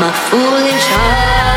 my foolish heart.